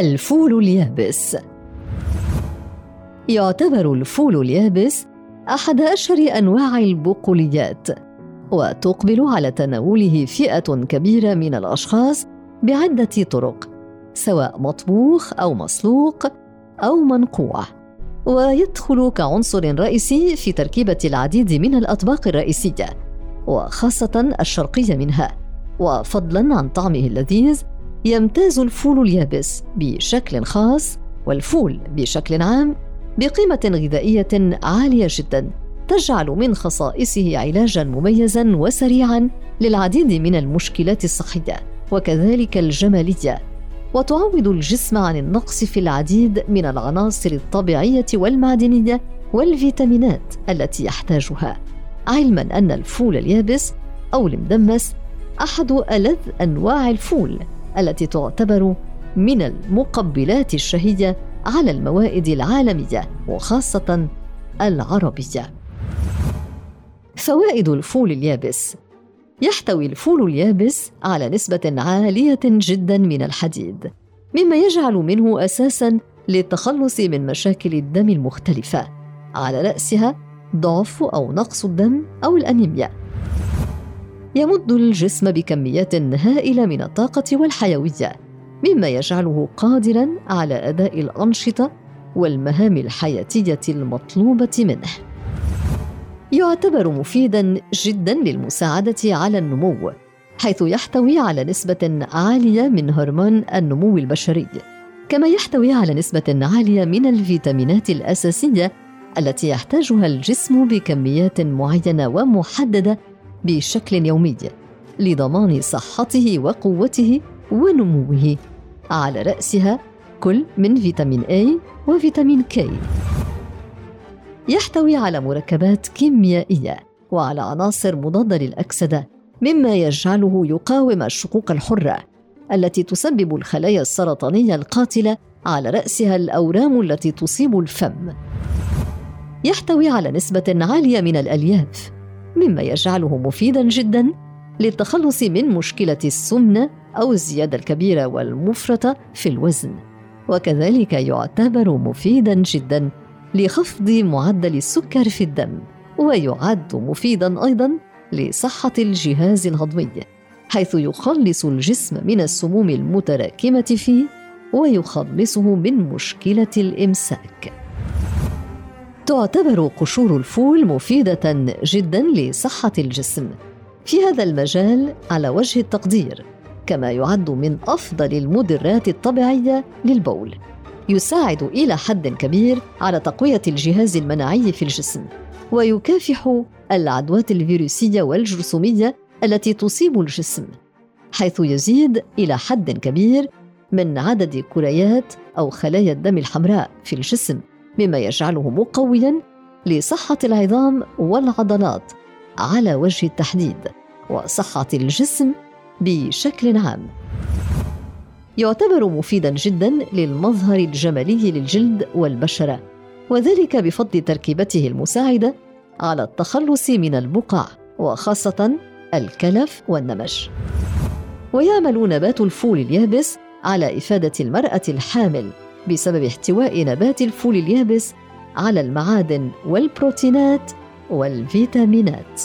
الفول اليابس. يعتبر الفول اليابس أحد أشهر أنواع البقوليات وتقبل على تناوله فئة كبيرة من الأشخاص بعدة طرق سواء مطبوخ أو مسلوق أو منقوع. ويدخل كعنصر رئيسي في تركيبة العديد من الأطباق الرئيسية وخاصة الشرقية منها وفضلا عن طعمه اللذيذ يمتاز الفول اليابس بشكل خاص والفول بشكل عام بقيمة غذائية عالية جدا تجعل من خصائصه علاجا مميزا وسريعا للعديد من المشكلات الصحية وكذلك الجمالية وتعوض الجسم عن النقص في العديد من العناصر الطبيعية والمعدنية والفيتامينات التي يحتاجها. علما أن الفول اليابس أو المدمس أحد ألذ أنواع الفول. التي تعتبر من المقبلات الشهية على الموائد العالمية وخاصة العربية. فوائد الفول اليابس. يحتوي الفول اليابس على نسبة عالية جدا من الحديد مما يجعل منه أساسا للتخلص من مشاكل الدم المختلفة على رأسها ضعف أو نقص الدم أو الأنيميا. يمد الجسم بكميات هائلة من الطاقة والحيوية مما يجعله قادرا على أداء الأنشطة والمهام الحياتية المطلوبة منه. يعتبر مفيدا جدا للمساعدة على النمو حيث يحتوي على نسبة عالية من هرمون النمو البشري كما يحتوي على نسبة عالية من الفيتامينات الأساسية التي يحتاجها الجسم بكميات معينة ومحددة بشكل يومي لضمان صحته وقوته ونموه. على رأسها كل من فيتامين A وفيتامين K. يحتوي على مركبات كيميائية وعلى عناصر مضادة للأكسدة مما يجعله يقاوم الشقوق الحرة التي تسبب الخلايا السرطانية القاتلة على رأسها الأورام التي تصيب الفم. يحتوي على نسبة عالية من الألياف مما يجعله مفيدا جدا للتخلص من مشكلة السمنة أو الزيادة الكبيرة والمفرطة في الوزن. وكذلك يعتبر مفيدا جدا لخفض معدل السكر في الدم ويعد مفيدا أيضا لصحة الجهاز الهضمي حيث يخلص الجسم من السموم المتراكمة فيه ويخلصه من مشكلة الإمساك. تعتبر قشور الفول مفيدة جدا لصحة الجسم. في هذا المجال على وجه التقدير كما يعد من أفضل المدرات الطبيعية للبول. يساعد إلى حد كبير على تقوية الجهاز المناعي في الجسم ويكافح العدوات الفيروسية والجرثومية التي تصيب الجسم حيث يزيد إلى حد كبير من عدد كريات أو خلايا الدم الحمراء في الجسم. مما يجعله مقويا لصحة العظام والعضلات على وجه التحديد وصحة الجسم بشكل عام. يعتبر مفيدا جدا للمظهر الجمالي للجلد والبشرة وذلك بفضل تركيبته المساعدة على التخلص من البقع وخاصة الكلف والنمش. ويعمل نبات الفول اليابس على إفادة المرأة الحامل بسبب احتواء نبات الفول اليابس على المعادن والبروتينات والفيتامينات.